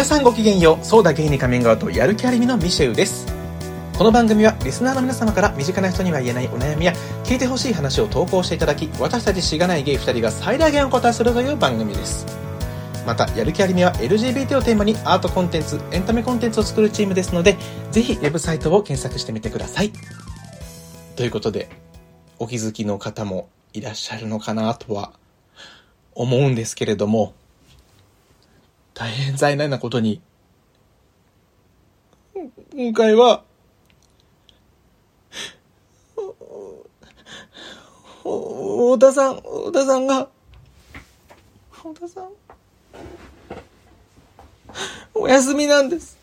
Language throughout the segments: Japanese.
皆さんごきげんようそうだゲイにカミングアウトやる気ありみのミシェウです。この番組はリスナーの皆様から身近な人には言えないお悩みや聞いてほしい話を投稿していただき私たちしがないゲイ2人が最大限お答えするという番組です。またやる気ありみは LGBT をテーマにアートコンテンツエンタメコンテンツを作るチームですのでぜひウェブサイトを検索してみてください。ということでお気づきの方もいらっしゃるのかなとは思うんですけれども大変残念なことに。今回はお太田さん太田さんが太田さんお休みなんです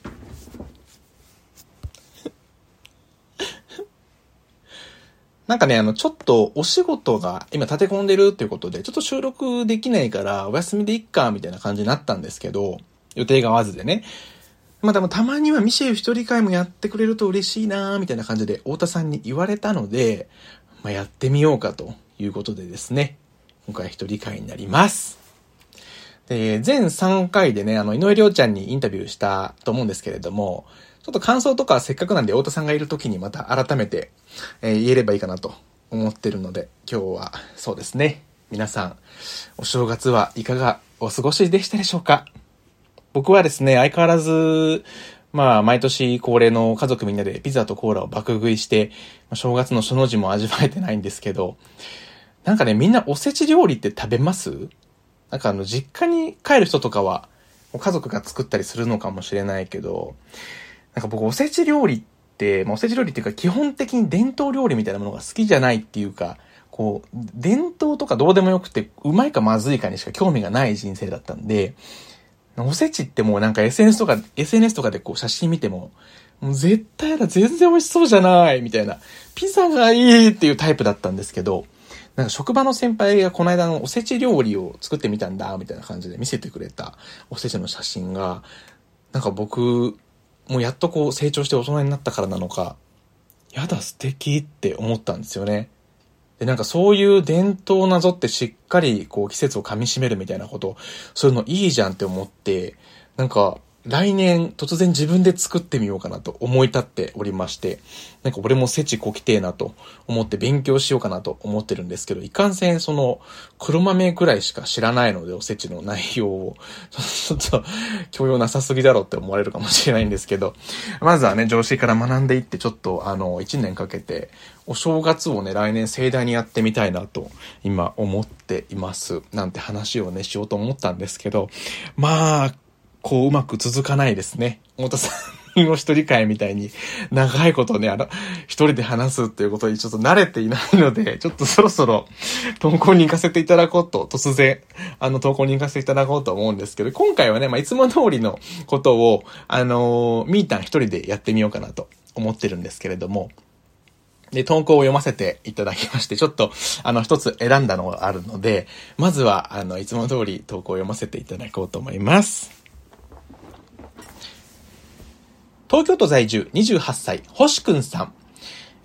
なんかね、あの、ちょっとお仕事が今立て込んでるっていうことで、ちょっと収録できないからお休みでいっか、みたいな感じになったんですけど、予定が合わずでね。まあでもたまにはミシェル一人会もやってくれると嬉しいなみたいな感じで太田さんに言われたので、まあ、やってみようかということでですね、今回一人会になります。で、全3回でね、あの、井上亮ちゃんにインタビューしたと思うんですけれども、ちょっと感想とかせっかくなんで太田さんがいる時にまた改めて、えー、言えればいいかなと思ってるので、今日はそうですね。皆さん、お正月はいかがお過ごしでしたでしょうか？僕はですね、相変わらず、まあ、毎年恒例の家族みんなでピザとコーラを爆食いして、正月のその字も味わえてないんですけど、なんかね、みんなおせち料理って食べます？なんかあの、実家に帰る人とかは、家族が作ったりするのかもしれないけど、なんか僕おせち料理って、まあ、おせち料理っていうか基本的に伝統料理みたいなものが好きじゃないっていうか、こう、伝統とかどうでもよくて、うまいかまずいかにしか興味がない人生だったんで、おせちってもうなんか SNS とか、SNS とかでこう写真見ても、もう絶対やだ、全然美味しそうじゃないみたいな。ピザがいいっていうタイプだったんですけど、なんか職場の先輩がこの間のおせち料理を作ってみたんだ、みたいな感じで見せてくれたおせちの写真が、なんか僕、もうやっとこう成長して大人になったからなのか、やだ素敵って思ったんですよね。で、なんかそういう伝統なぞってしっかりこう季節を噛み締めるみたいなこと、そういうのいいじゃんって思って、なんか来年突然自分で作ってみようかなと思い立っておりまして、なんか俺もセチこきてえなと思って勉強しようかなと思ってるんですけど、いかんせんその黒豆くらいしか知らないのでおせちの内容を、ちょっと教養なさすぎだろって思われるかもしれないんですけど、まずはね、常識から学んでいってちょっとあの、1年かけてお正月をね、来年盛大にやってみたいなと今思っています。なんて話をね、しようと思ったんですけど、まあ、こううまく続かないですね。太田さんの一人会みたいに長いことね、あの、一人で話すっていうことにちょっと慣れていないので、ちょっとそろそろ投稿に行かせていただこうと、突然、あの、投稿に行かせていただこうと思うんですけど、今回はね、まあ、いつも通りのことを、あのー、みーたん一人でやってみようかなと思ってるんですけれども、で、投稿を読ませていただきまして、ちょっと、あの、一つ選んだのがあるので、まずは、あの、いつも通り投稿を読ませていただこうと思います。東京都在住28歳、星くんさん。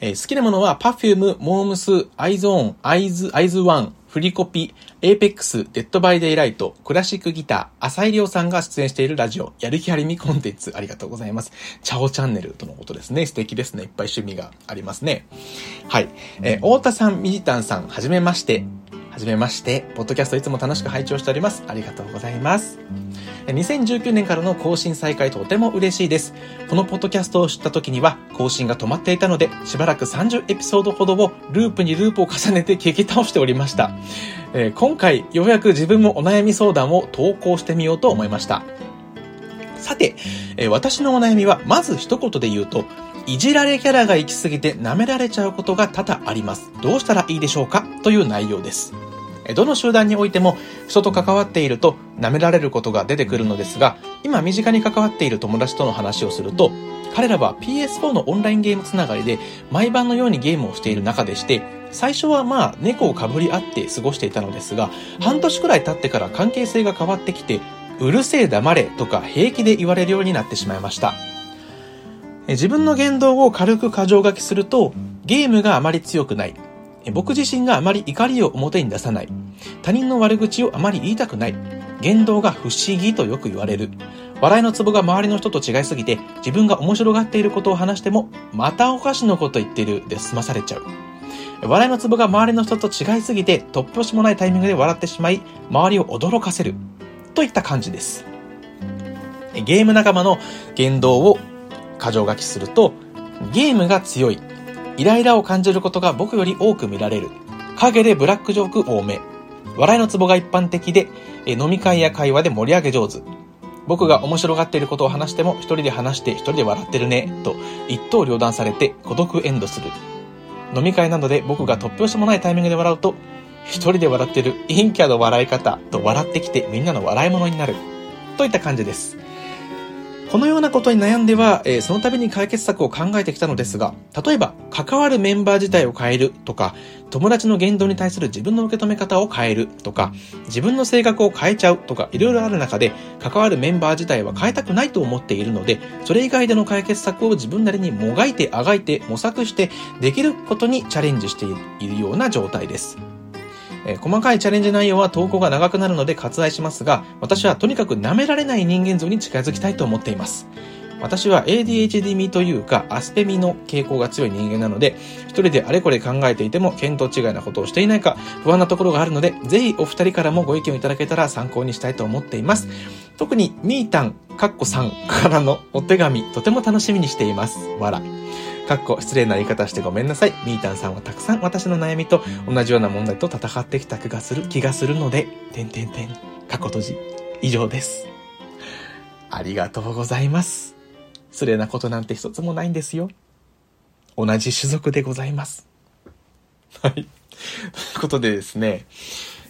えー、好きなものは Perfume、モームス、アイゾーン、アイズ、アイズワン、フリコピ、エーペックス、デッドバイデイライト、クラシックギター、浅井亮さんが出演しているラジオ、やる気ありみコンテンツ、ありがとうございます。チャオチャンネルとのことですね。素敵ですね。いっぱい趣味がありますね。はい。えー、太田さん、ミジタンさん、はじめまして。はじめまして。ポッドキャストいつも楽しく拝聴しております。ありがとうございます。2019年からの更新再開とても嬉しいです。このポッドキャストを知った時には更新が止まっていたので、しばらく30エピソードほどをループにループを重ねて聞き倒しておりました。えー、今回、ようやく自分もお悩み相談を投稿してみようと思いました。さて、えー、私のお悩みは、まず一言で言うと、いじられキャラが行き過ぎて舐められちゃうことが多々あります。どうしたらいいでしょうか？という内容です。どの集団においても人と関わっていると舐められることが出てくるのですが、今身近に関わっている友達との話をすると、彼らは PS4 のオンラインゲームつながりで毎晩のようにゲームをしている中でして、最初はまあ猫をかぶり合って過ごしていたのですが、半年くらい経ってから関係性が変わってきて、うるせえ黙れとか平気で言われるようになってしまいました。自分の言動を軽く過剰書きすると、ゲームがあまり強くない。僕自身があまり怒りを表に出さない。他人の悪口をあまり言いたくない。言動が不思議とよく言われる。笑いのツボが周りの人と違いすぎて、自分が面白がっていることを話しても、またお菓子のこと言ってるで済まされちゃう。笑いのツボが周りの人と違いすぎて、突拍子もないタイミングで笑ってしまい、周りを驚かせる。といった感じです。ゲーム仲間の言動を過剰書きすると、ゲームが強い。イライラを感じることが僕より多く見られる。影でブラックジョーク多め。笑いのツボが一般的で、飲み会や会話で盛り上げ上手。僕が面白がっていることを話しても一人で話して一人で笑ってるね、と一刀両断されて孤独エンドする。飲み会などで僕が突拍子もないタイミングで笑うと、一人で笑ってる陰キャの笑い方と笑ってきてみんなの笑い物になる。といった感じです。このようなことに悩んでは、えー、その度に解決策を考えてきたのですが、例えば、関わるメンバー自体を変えるとか、友達の言動に対する自分の受け止め方を変えるとか、自分の性格を変えちゃうとか、いろいろある中で、関わるメンバー自体は変えたくないと思っているので、それ以外での解決策を自分なりにもがいてあがいて模索して、できることにチャレンジしているような状態です。えー、細かいチャレンジ内容は投稿が長くなるので割愛しますが、私はとにかく舐められない人間像に近づきたいと思っています。私は ADHD 味というか、アスペミの傾向が強い人間なので、一人であれこれ考えていても、見当違いなことをしていないか、不安なところがあるので、ぜひお二人からもご意見をいただけたら参考にしたいと思っています。特に、みーたん、かっこさんからのお手紙、とても楽しみにしています。わら。かっこ失礼な言い方してごめんなさい。みーたんさんはたくさん私の悩みと同じような問題と戦ってきた気がする、気がするので、てんてんてん、かっこ閉じ。以上です。ありがとうございます。失礼なことなんて一つもないんですよ。同じ種族でございます。はい。ということでですね、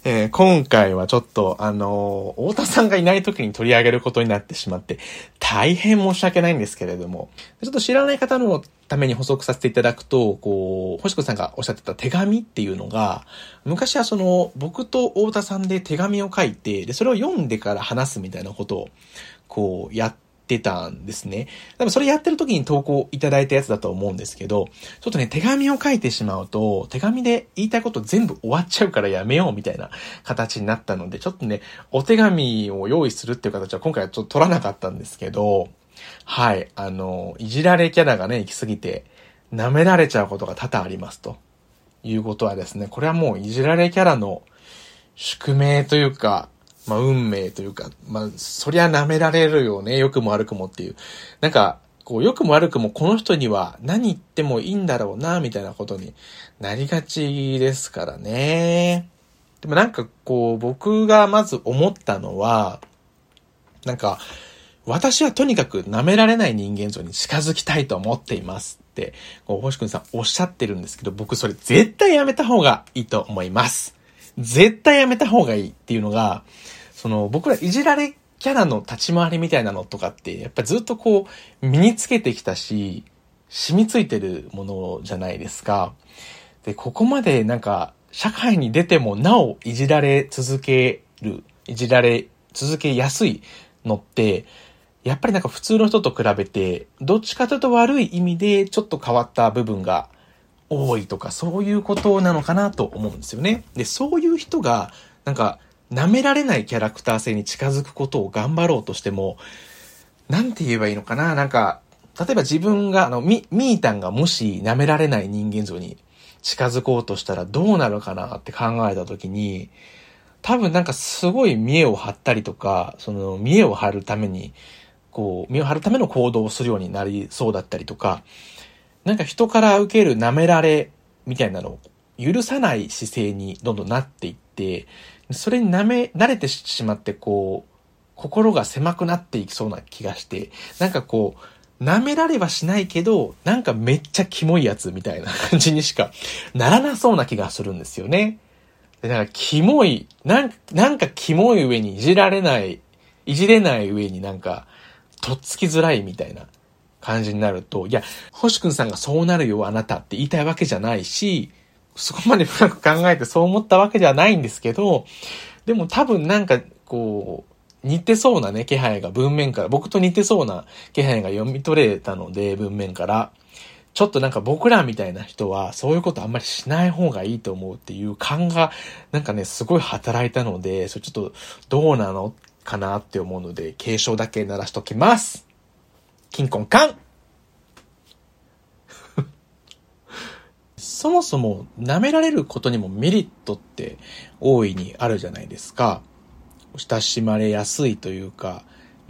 えー、今回はちょっと、あのー、太田さんがいない時に取り上げることになってしまって、大変申し訳ないんですけれども、ちょっと知らない方のために補足させていただくと、こう、星子さんがおっしゃってた手紙っていうのが、昔はその、僕と太田さんで手紙を書いて、で、それを読んでから話すみたいなことを、こう、やっってたんですね。多分それやってる時に投稿いただいたやつだと思うんですけど、ちょっとね、手紙を書いてしまうと、手紙で言いたいこと全部終わっちゃうからやめようみたいな形になったので、ちょっとね、お手紙を用意するっていう形は今回はちょっと取らなかったんですけど、はい、あの、いじられキャラがね、行き過ぎて、舐められちゃうことが多々ありますと。いうことはですね、これはもういじられキャラの宿命というか、まあ、運命というか、まあ、そりゃ舐められるよね、良くも悪くもっていう。なんか、こう、良くも悪くもこの人には何言ってもいいんだろうな、みたいなことになりがちですからね。でもなんかこう、僕がまず思ったのは、なんか、私はとにかく舐められない人間像に近づきたいと思っていますって、こう、星くんさんおっしゃってるんですけど、僕それ絶対やめた方がいいと思います。絶対やめた方がいいっていうのが、その、僕らいじられキャラの立ち回りみたいなのとかって、やっぱずっとこう、身につけてきたし、染みついてるものじゃないですか。で、ここまでなんか、社会に出てもなおいじられ続ける、いじられ続けやすいのって、やっぱりなんか普通の人と比べて、どっちかというと悪い意味でちょっと変わった部分が多いとか、そういうことなのかなと思うんですよね。で、そういう人が、なんか、舐められないキャラクター性に近づくことを頑張ろうとしても、なんて言えばいいのかな？なんか、例えば自分が、あの、み、みーたんがもし舐められない人間像に近づこうとしたらどうなるかなって考えたときに、多分なんかすごい見栄を張ったりとか、その見栄を張るために、こう、見栄を張るための行動をするようになりそうだったりとか、なんか人から受ける舐められみたいなのを許さない姿勢にどんどんなっていって、それに舐め、慣れてしまって、こう、心が狭くなっていきそうな気がして、なんかこう、舐められはしないけど、なんかめっちゃキモいやつみたいな感じにしかならなそうな気がするんですよね。で、なんかキモい、なんなんかキモい上にいじられない、いじれない上になんか、とっつきづらいみたいな感じになると、いや、星くんさんがそうなるよ、あなたって言いたいわけじゃないし、そこまで深く考えてそう思ったわけではないんですけど、でも多分なんか、こう、似てそうなね、気配が文面から、僕と似てそうな気配が読み取れたので、文面から。ちょっとなんか僕らみたいな人は、そういうことあんまりしない方がいいと思うっていう感が、なんかね、すごい働いたので、それちょっとどうなのかなって思うので、継承だけ鳴らしときます。金婚カン そもそも舐められることにもメリットって大いにあるじゃないですか。親しまれやすいというか、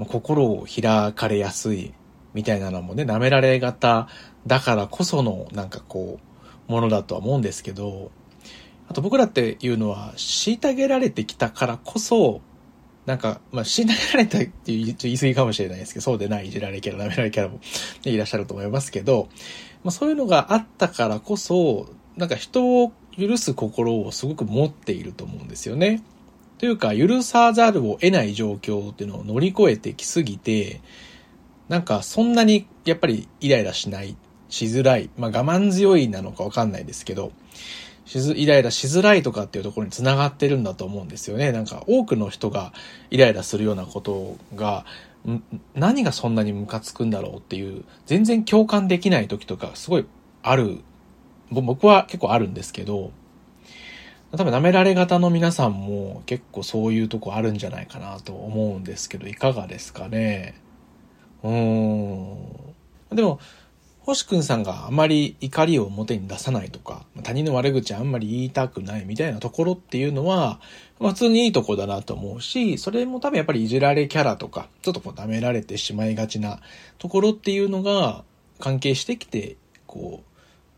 心を開かれやすいみたいなのもね、舐められ方だからこそのなんかこう、ものだとは思うんですけど、あと僕らっていうのは、虐げられてきたからこそ、なんか、まあ、虐げられたっていう言い過ぎかもしれないですけど、そうでないいじられキャラ、舐められキャラも、いらっしゃると思いますけど、まあ、そういうのがあったからこそ、なんか人を許す心をすごく持っていると思うんですよね。というか、許さざるを得ない状況っていうのを乗り越えてきすぎて、なんかそんなにやっぱりイライラしない、しづらい、まあ我慢強いなのかわかんないですけど、しず、イライラしづらいとかっていうところにつながってるんだと思うんですよね。なんか多くの人がイライラするようなことが、何がそんなにムカつくんだろうっていう、全然共感できない時とかすごいある、僕は結構あるんですけど、多分舐められ方の皆さんも結構そういうとこあるんじゃないかなと思うんですけど、いかがですかね。うーん。でも、星くんさんがあまり怒りを表に出さないとか、他人の悪口あんまり言いたくないみたいなところっていうのは、普通にいいとこだなと思うし、それも多分やっぱりいじられキャラとか、ちょっとこう舐められてしまいがちなところっていうのが関係してきて、こ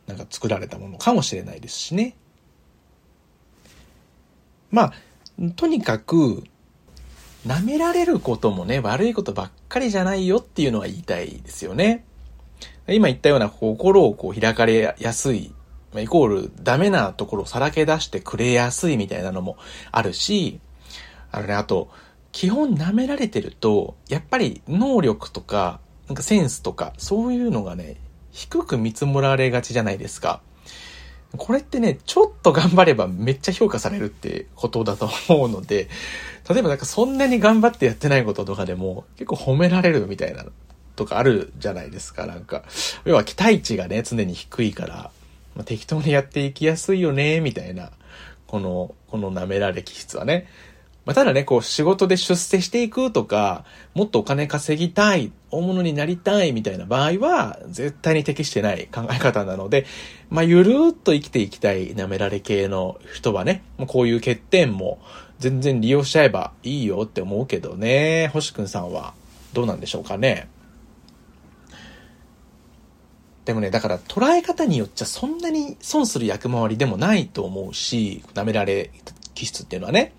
う、なんか作られたものかもしれないですしね。まあ、とにかく、舐められることもね、悪いことばっかりじゃないよっていうのは言いたいですよね。今言ったような心をこう開かれやすい、イコールダメなところをさらけ出してくれやすいみたいなのもあるし、あのね、あと、基本舐められてると、やっぱり能力とか、なんかセンスとか、そういうのがね、低く見積もられがちじゃないですか。これってね、ちょっと頑張ればめっちゃ評価されるってことだと思うので、例えばなんかそんなに頑張ってやってないこととかでも結構褒められるみたいなとかあるじゃないですか、なんか。要は期待値がね、常に低いから、まあ、適当にやっていきやすいよね、みたいな、この、この舐められ気質はね。まあ、ただね、こう仕事で出世していくとか、もっとお金稼ぎたい、大物になりたいみたいな場合は、絶対に適してない 考え方なので、まあ、ゆるーっと生きていきたい舐められ系の人はね、こういう欠点も全然利用しちゃえばいいよって思うけどね、星くんさんはどうなんでしょうかね。でもね、だから捉え方によっちゃそんなに損する役回りでもないと思うし、舐められ気質っていうのはね。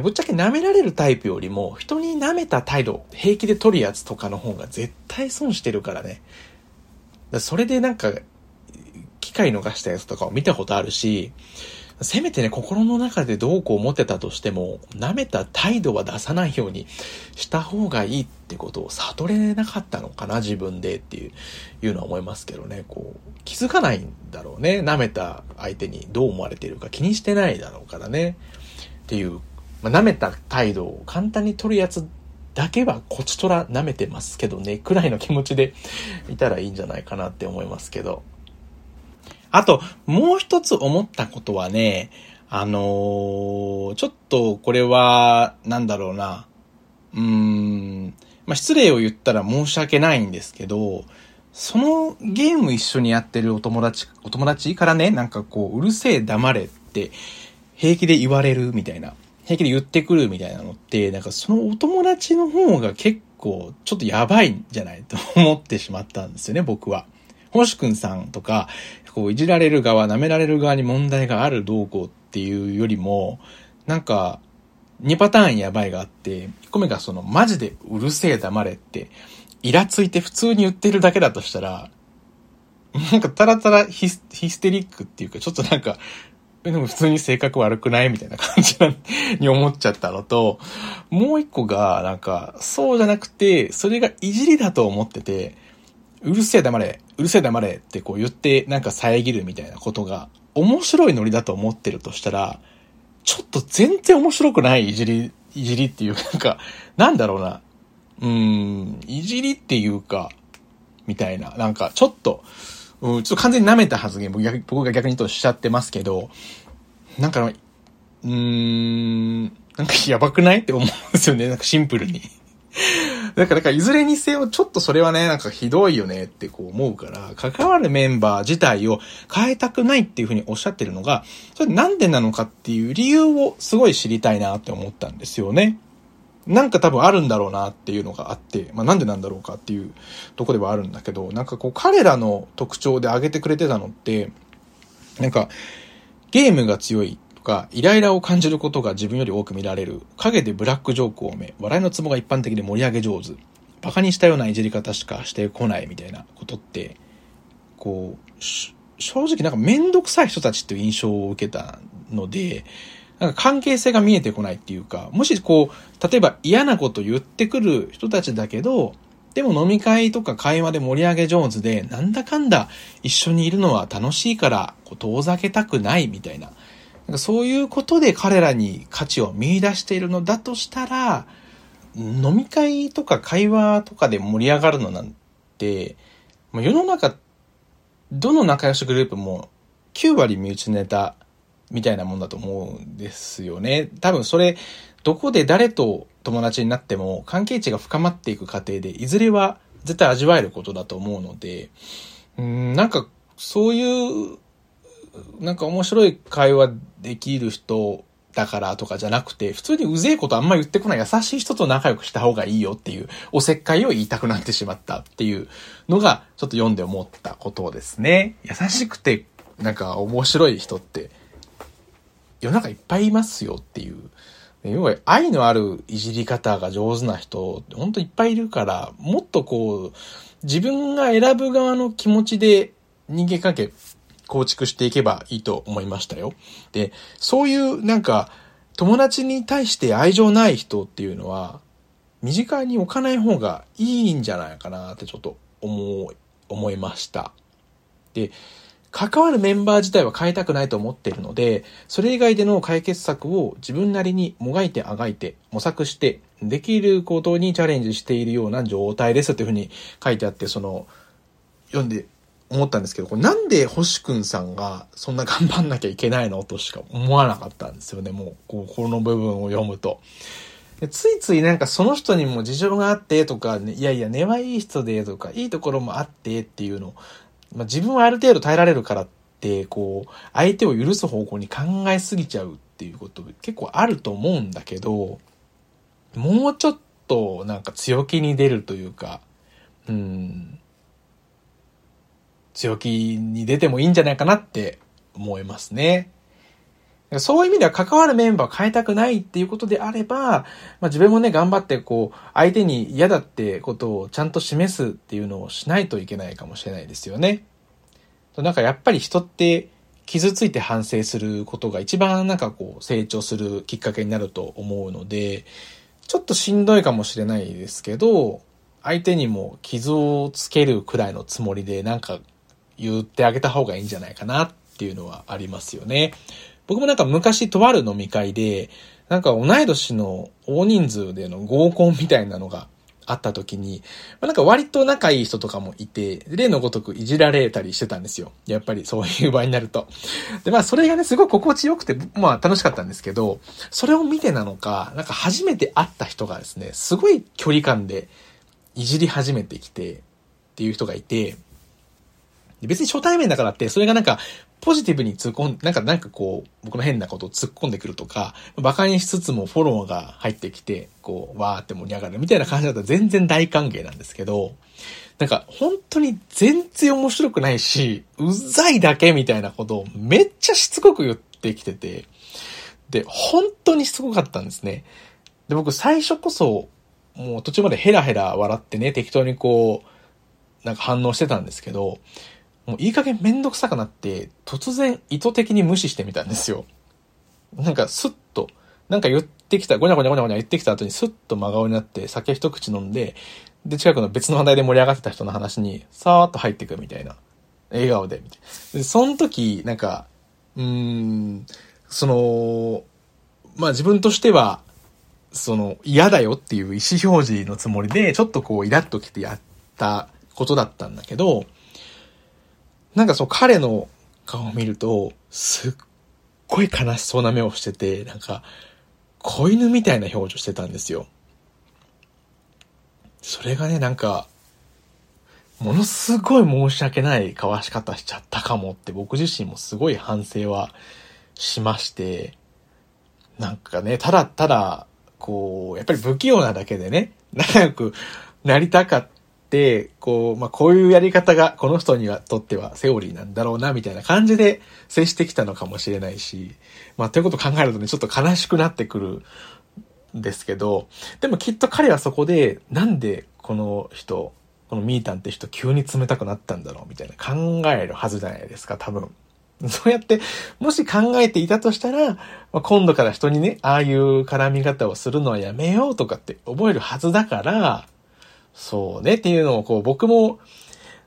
ぶっちゃけ舐められるタイプよりも、人に舐めた態度、平気で取るやつとかの方が絶対損してるからね。だそれでなんか、機会逃したやつとかを見たことあるし、せめてね、心の中でどうこう思ってたとしても、舐めた態度は出さないようにした方がいいってことを悟れなかったのかな、自分でっていう、いうのは思いますけどね、こう、気づかないんだろうね。舐めた相手にどう思われているか気にしてないだろうからね。っていう、まあ、舐めた態度を簡単に取るやつだけはこちとら舐めてますけどね、くらいの気持ちでいたらいいんじゃないかなって思いますけど。あと、もう一つ思ったことはね、あのー、ちょっとこれは、なんだろうな。うーん、まあ、失礼を言ったら申し訳ないんですけど、そのゲーム一緒にやってるお友達、お友達からね、なんかこう、うるせえ黙れって平気で言われるみたいな、平気で言ってくるみたいなのって、なんかそのお友達の方が結構ちょっとやばいんじゃないと思ってしまったんですよね、僕は。星くんさんとか、こう、いじられる側、舐められる側に問題があるどうこうっていうよりも、なんか、2パターンやばいがあって、1個目がその、マジでうるせえ黙れって、イラついて普通に言ってるだけだとしたら、なんかたらたらヒステリックっていうか、ちょっとなんか、でも普通に性格悪くない？みたいな感じに思っちゃったのと、もう一個が、なんか、そうじゃなくて、それがいじりだと思ってて、うるせえ黙れ、うるせえ黙れってこう言ってなんか遮るみたいなことが面白いノリだと思ってるとしたら、ちょっと全然面白くないいじり、いじりっていうなんか、なんだろうな。うん、いじりっていうか、みたいな。なんか、ちょっと、うん、ちょっと完全に舐めた発言、僕が逆にとしちゃってますけど、なんか、うーん、なんかやばくないって思うんですよね。なんかシンプルに。だから、いずれにせよ、ちょっとそれはね、なんかひどいよねってこう思うから、関わるメンバー自体を変えたくないっていうふうにおっしゃってるのが、それなんでなのかっていう理由をすごい知りたいなって思ったんですよね。なんか多分あるんだろうなっていうのがあって、まあなんでなんだろうかっていうとこではあるんだけど、なんかこう彼らの特徴で挙げてくれてたのって、なんかゲームが強いか、イライラを感じることが自分より多く見られる、影でブラックジョークをめ、笑いのツボが一般的で盛り上げ上手、馬鹿にしたようないじり方しかしてこないみたいなことって、こう、正直なんかめんどくさい人たちっていう印象を受けたので、なんか関係性が見えてこないっていうか、もしこう、例えば嫌なこと言ってくる人たちだけど、でも飲み会とか会話で盛り上げ上手で、なんだかんだ一緒にいるのは楽しいから、遠ざけたくないみたいな。なんかそういうことで彼らに価値を見出しているのだとしたら、飲み会とか会話とかで盛り上がるのなんて、世の中、どの仲良しグループも9割身内ネタみたいなもんだと思うんですよね。多分それ、どこで誰と友達になっても関係値が深まっていく過程で、いずれは絶対味わえることだと思うので、うん、なんかそういう、なんか面白い会話できる人だからとかじゃなくて、普通にうぜえことあんま言ってこない優しい人と仲良くした方がいいよっていうおせっかいを言いたくなってしまったっていうのがちょっと読んで思ったことですね。優しくてなんか面白い人って世の中いっぱいいますよっていう。要は愛のあるいじり方が上手な人、ほんといっぱいいるから、もっとこう、自分が選ぶ側の気持ちで人間関係構築していけばいいと思いましたよ。で、そういうなんか友達に対して愛情ない人っていうのは、身近に置かない方がいいんじゃないかなってちょっと思い、思いました。で、関わるメンバー自体は変えたくないと思っているので、それ以外での解決策を自分なりにもがいてあがいて、模索して、できることにチャレンジしているような状態ですというふうに書いてあって、その、読んで思ったんですけど、これなんで星くんさんがそんな頑張んなきゃいけないのとしか思わなかったんですよね、もう、こうこの部分を読むと。ついついなんかその人にも事情があってとか、ね、いやいや根はいい人でとか、いいところもあってっていうのをまあ、自分はある程度耐えられるからって、こう、相手を許す方向に考えすぎちゃうっていうこと結構あると思うんだけど、もうちょっとなんか強気に出るというか、うん、強気に出てもいいんじゃないかなって思いますね。そういう意味では関わるメンバーを変えたくないっていうことであれば、まあ、自分もね、頑張ってこう、相手に嫌だってことをちゃんと示すっていうのをしないといけないかもしれないですよね。なんかやっぱり人って傷ついて反省することが一番なんかこう成長するきっかけになると思うので、ちょっとしんどいかもしれないですけど、相手にも傷をつけるくらいのつもりでなんか言ってあげた方がいいんじゃないかなっていうのはありますよね。僕もなんか昔とある飲み会で、なんか同い年の大人数での合コンみたいなのがあった時に、ま、なんか割と仲いい人とかもいて、例のごとくいじられたりしてたんですよ。やっぱりそういう場合になると。で、まあそれがね、すごい心地よくて、まあ楽しかったんですけど、それを見てなのか、なんか初めて会った人がですね、すごい距離感でいじり始めてきて、っていう人がいて、別に初対面だからって、それがなんか、ポジティブに突っ込ん、なんか、なんかこう、僕の変なことを突っ込んでくるとか、馬鹿にしつつもフォローが入ってきて、こう、わーって盛り上がるみたいな感じだったら全然大歓迎なんですけど、なんか、本当に全然面白くないし、うざいだけみたいなことをめっちゃしつこく言ってきてて、で、本当にしつこかったんですね。で、僕最初こそ、もう途中までヘラヘラ笑ってね、適当にこう、なんか反応してたんですけど、もういい加減めんどくさくなって、突然意図的に無視してみたんですよ。なんかスッと、なんか言ってきた、ごにゃごにゃごにゃごにゃ言ってきた後にスッと真顔になって酒一口飲んで、で、近くの別の話題で盛り上がってた人の話に、さーっと入ってくるみたいな。笑顔で、みたいな。で、その時、なんか、うーん、その、まあ自分としては、その、嫌だよっていう意思表示のつもりで、ちょっとこう、イラッときてやったことだったんだけど、なんかそう彼の顔を見ると、すっごい悲しそうな目をしてて、なんか、子犬みたいな表情してたんですよ。それがね、なんか、ものすごい申し訳ない交わし方しちゃったかもって僕自身もすごい反省はしまして、なんかね、ただただ、こう、やっぱり不器用なだけでね、仲良くなりたかって、こう、まあ、こういうやり方がこの人にはとってはセオリーなんだろうな、みたいな感じで接してきたのかもしれないし、まあ、ということを考えるとね、ちょっと悲しくなってくるんですけど、でもきっと彼はそこで、なんでこの人、このミータンって人急に冷たくなったんだろうみたいな考えるはずじゃないですか、多分。そうやって、もし考えていたとしたら、ま、今度から人にね、ああいう絡み方をするのはやめようとかって覚えるはずだから、そうねっていうのをこう僕も、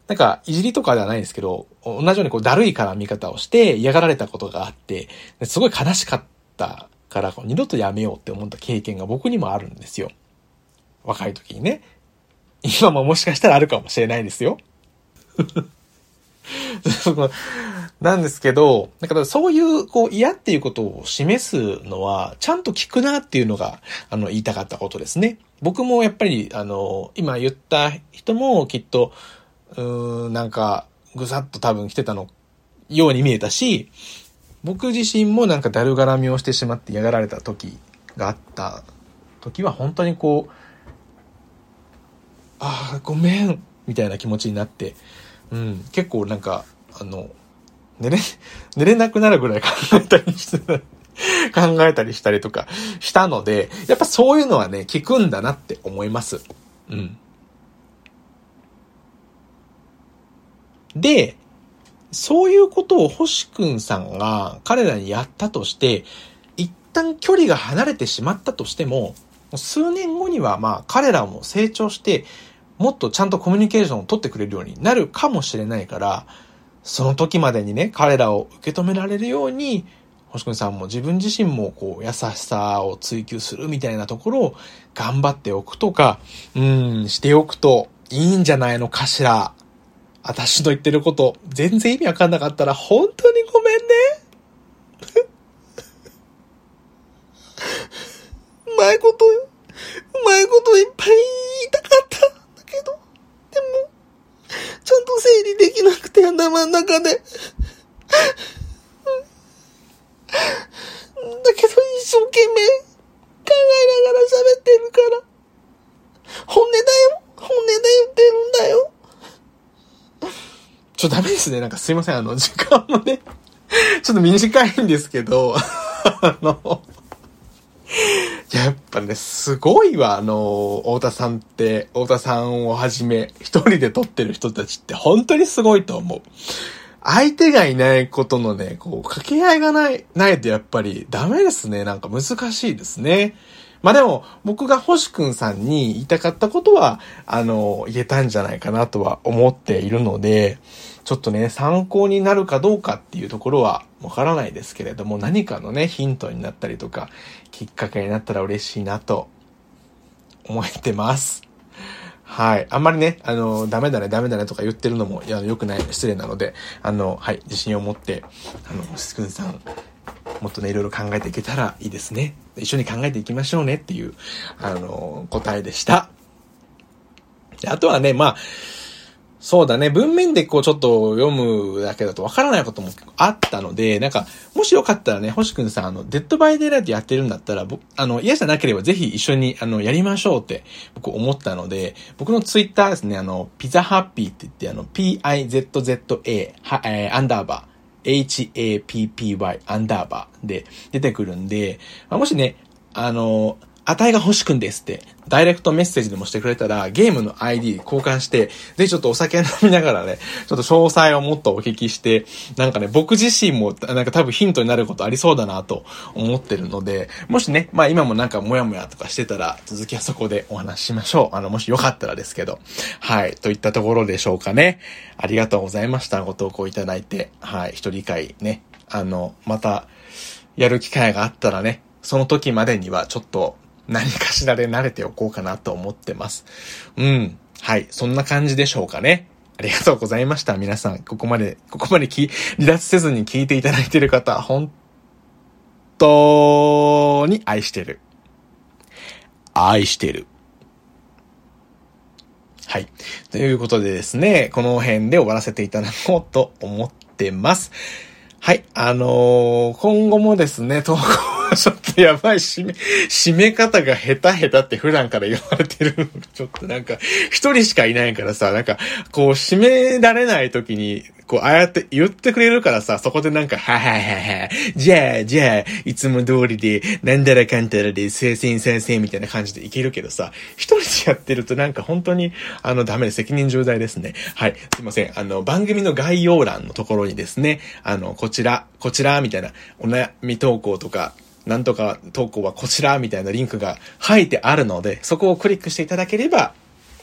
なんか、いじりとかではないんですけど、同じようにこう、だるい絡み方をして嫌がられたことがあって、すごい悲しかったから、二度とやめようって思った経験が僕にもあるんですよ。若い時にね。今ももしかしたらあるかもしれないですよ。なんですけど、だからそういう、こう、嫌っていうことを示すのは、ちゃんと聞くなっていうのが、あの、言いたかったことですね。僕もやっぱり、あの、今言った人もきっと、うーん、なんか、ぐさっと多分来てたの、ように見えたし、僕自身もなんかだるがらみをしてしまって嫌がられた時があった時は本当にこう、ああ、ごめん、みたいな気持ちになって、うん、結構なんか、あの、寝れ、寝れなくなるぐらい考えたりして、考えたりしたりとかしたので、やっぱそういうのはね、効くんだなって思います。うん。で、そういうことを星くんさんが彼らにやったとして、一旦距離が離れてしまったとしても、数年後にはまあ彼らも成長して、もっとちゃんとコミュニケーションを取ってくれるようになるかもしれないから、その時までにね、彼らを受け止められるように、星くんさんも自分自身もこう優しさを追求するみたいなところを頑張っておくとか、うん、しておくといいんじゃないのかしら。私の言ってること、全然意味わかんなかったら本当にごめんね。うまいこと、うまいこといっぱい言いたかったんだけど、でも。ちゃんと整理できなくて頭の中で。だけど一生懸命考えながら喋ってるから。本音だよ本音で言ってるんだよちょ、ダメですね。なんかすいません。あの、時間もね、ちょっと短いんですけど、あの、やっぱね、すごいわ、あの、太田さんって、太田さんをはじめ、一人で撮ってる人たちって本当にすごいと思う。相手がいないことのね、こう、掛け合いがない、ないとやっぱりダメですね。なんか難しいですね。まあでも、僕が星くんさんに言いたかったことは、あの、言えたんじゃないかなとは思っているので、ちょっとね、参考になるかどうかっていうところはわからないですけれども、何かのね、ヒントになったりとか、きっかけになったら嬉しいなと思ってます。はい。あんまりね、あの、ダメだね、ダメだねとか言ってるのも、いや、良くない、失礼なので、あの、はい、自信を持って、あの、すくんさん、もっとね、いろいろ考えていけたらいいですね。一緒に考えていきましょうねっていう、あの、答えでした。あとはね、まあ、そうだね。文面でこうちょっと読むだけだとわからないこともあったので、なんか、もしよかったらね、星くんさん、あの、 Dead by Daylight やってるんだったら、僕、あの、嫌じゃなければぜひ一緒に、あの、やりましょうって僕思ったので、僕のツイッターですね、あの、ピザハッピーって言って、あの、p-i-z-z-a、は、えー、アンダーバー、h-a-p-p-y アンダーバーで出てくるんで、まあ、もしね、あの、値が欲しくんですって、ダイレクトメッセージでもしてくれたら、ゲームの ID 交換して、ぜひちょっとお酒飲みながらね、ちょっと詳細をもっとお聞きして、なんかね、僕自身も、なんか多分ヒントになることありそうだなと思ってるので、もしね、まあ今もなんかモヤモヤとかしてたら、続きはそこでお話ししましょう。あの、もしよかったらですけど。はい、といったところでしょうかね。ありがとうございました。ご投稿いただいて。はい、一人会ね、あの、また、やる機会があったらね、その時までにはちょっと、何かしらで慣れておこうかなと思ってます。うん。はい。そんな感じでしょうかね。ありがとうございました。皆さん、ここまで、ここまでき、離脱せずに聞いていただいている方、本当に愛してる。愛してる。はい。ということでですね、この辺で終わらせていただこうと思ってます。はい。あのー、今後もですね、投稿はちょっとやばい締め、締め方が下手下手って普段から言われてるちょっとなんか、一人しかいないからさ、なんか、こう、締められない時に、こう、ああやって言ってくれるからさ、そこでなんか、はははは、じゃあ、じゃあ、いつも通りで、なんだらかんだらで、先生先生みたいな感じでいけるけどさ、一人でやってるとなんか本当に、あの、ダメで責任重大ですね。はい。すいません。あの、番組の概要欄のところにですね、あの、こちら、こちら、みたいな、お悩み投稿とか、なんとか投稿はこちらみたいなリンクが書いてあるので、そこをクリックしていただければ、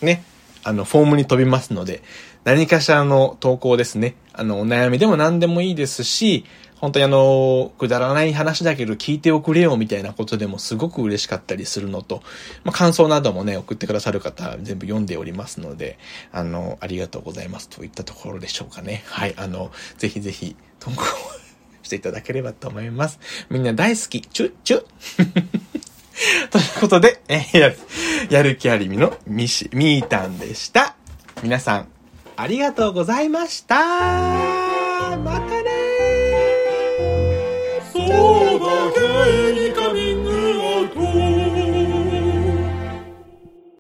ね、あの、フォームに飛びますので、何かしらの投稿ですね。あの、お悩みでも何でもいいですし、本当にあの、くだらない話だけど聞いておくれよみたいなことでもすごく嬉しかったりするのと、まあ、感想などもね、送ってくださる方全部読んでおりますので、あの、ありがとうございますといったところでしょうかね。はい、あの、ぜひぜひ投稿していただければと思います。みんな大好き。チュッチュ ということで、えー、や、やる気ありみのミシ、ミータンでした。皆さん、ありがとうございました。またねそうだけ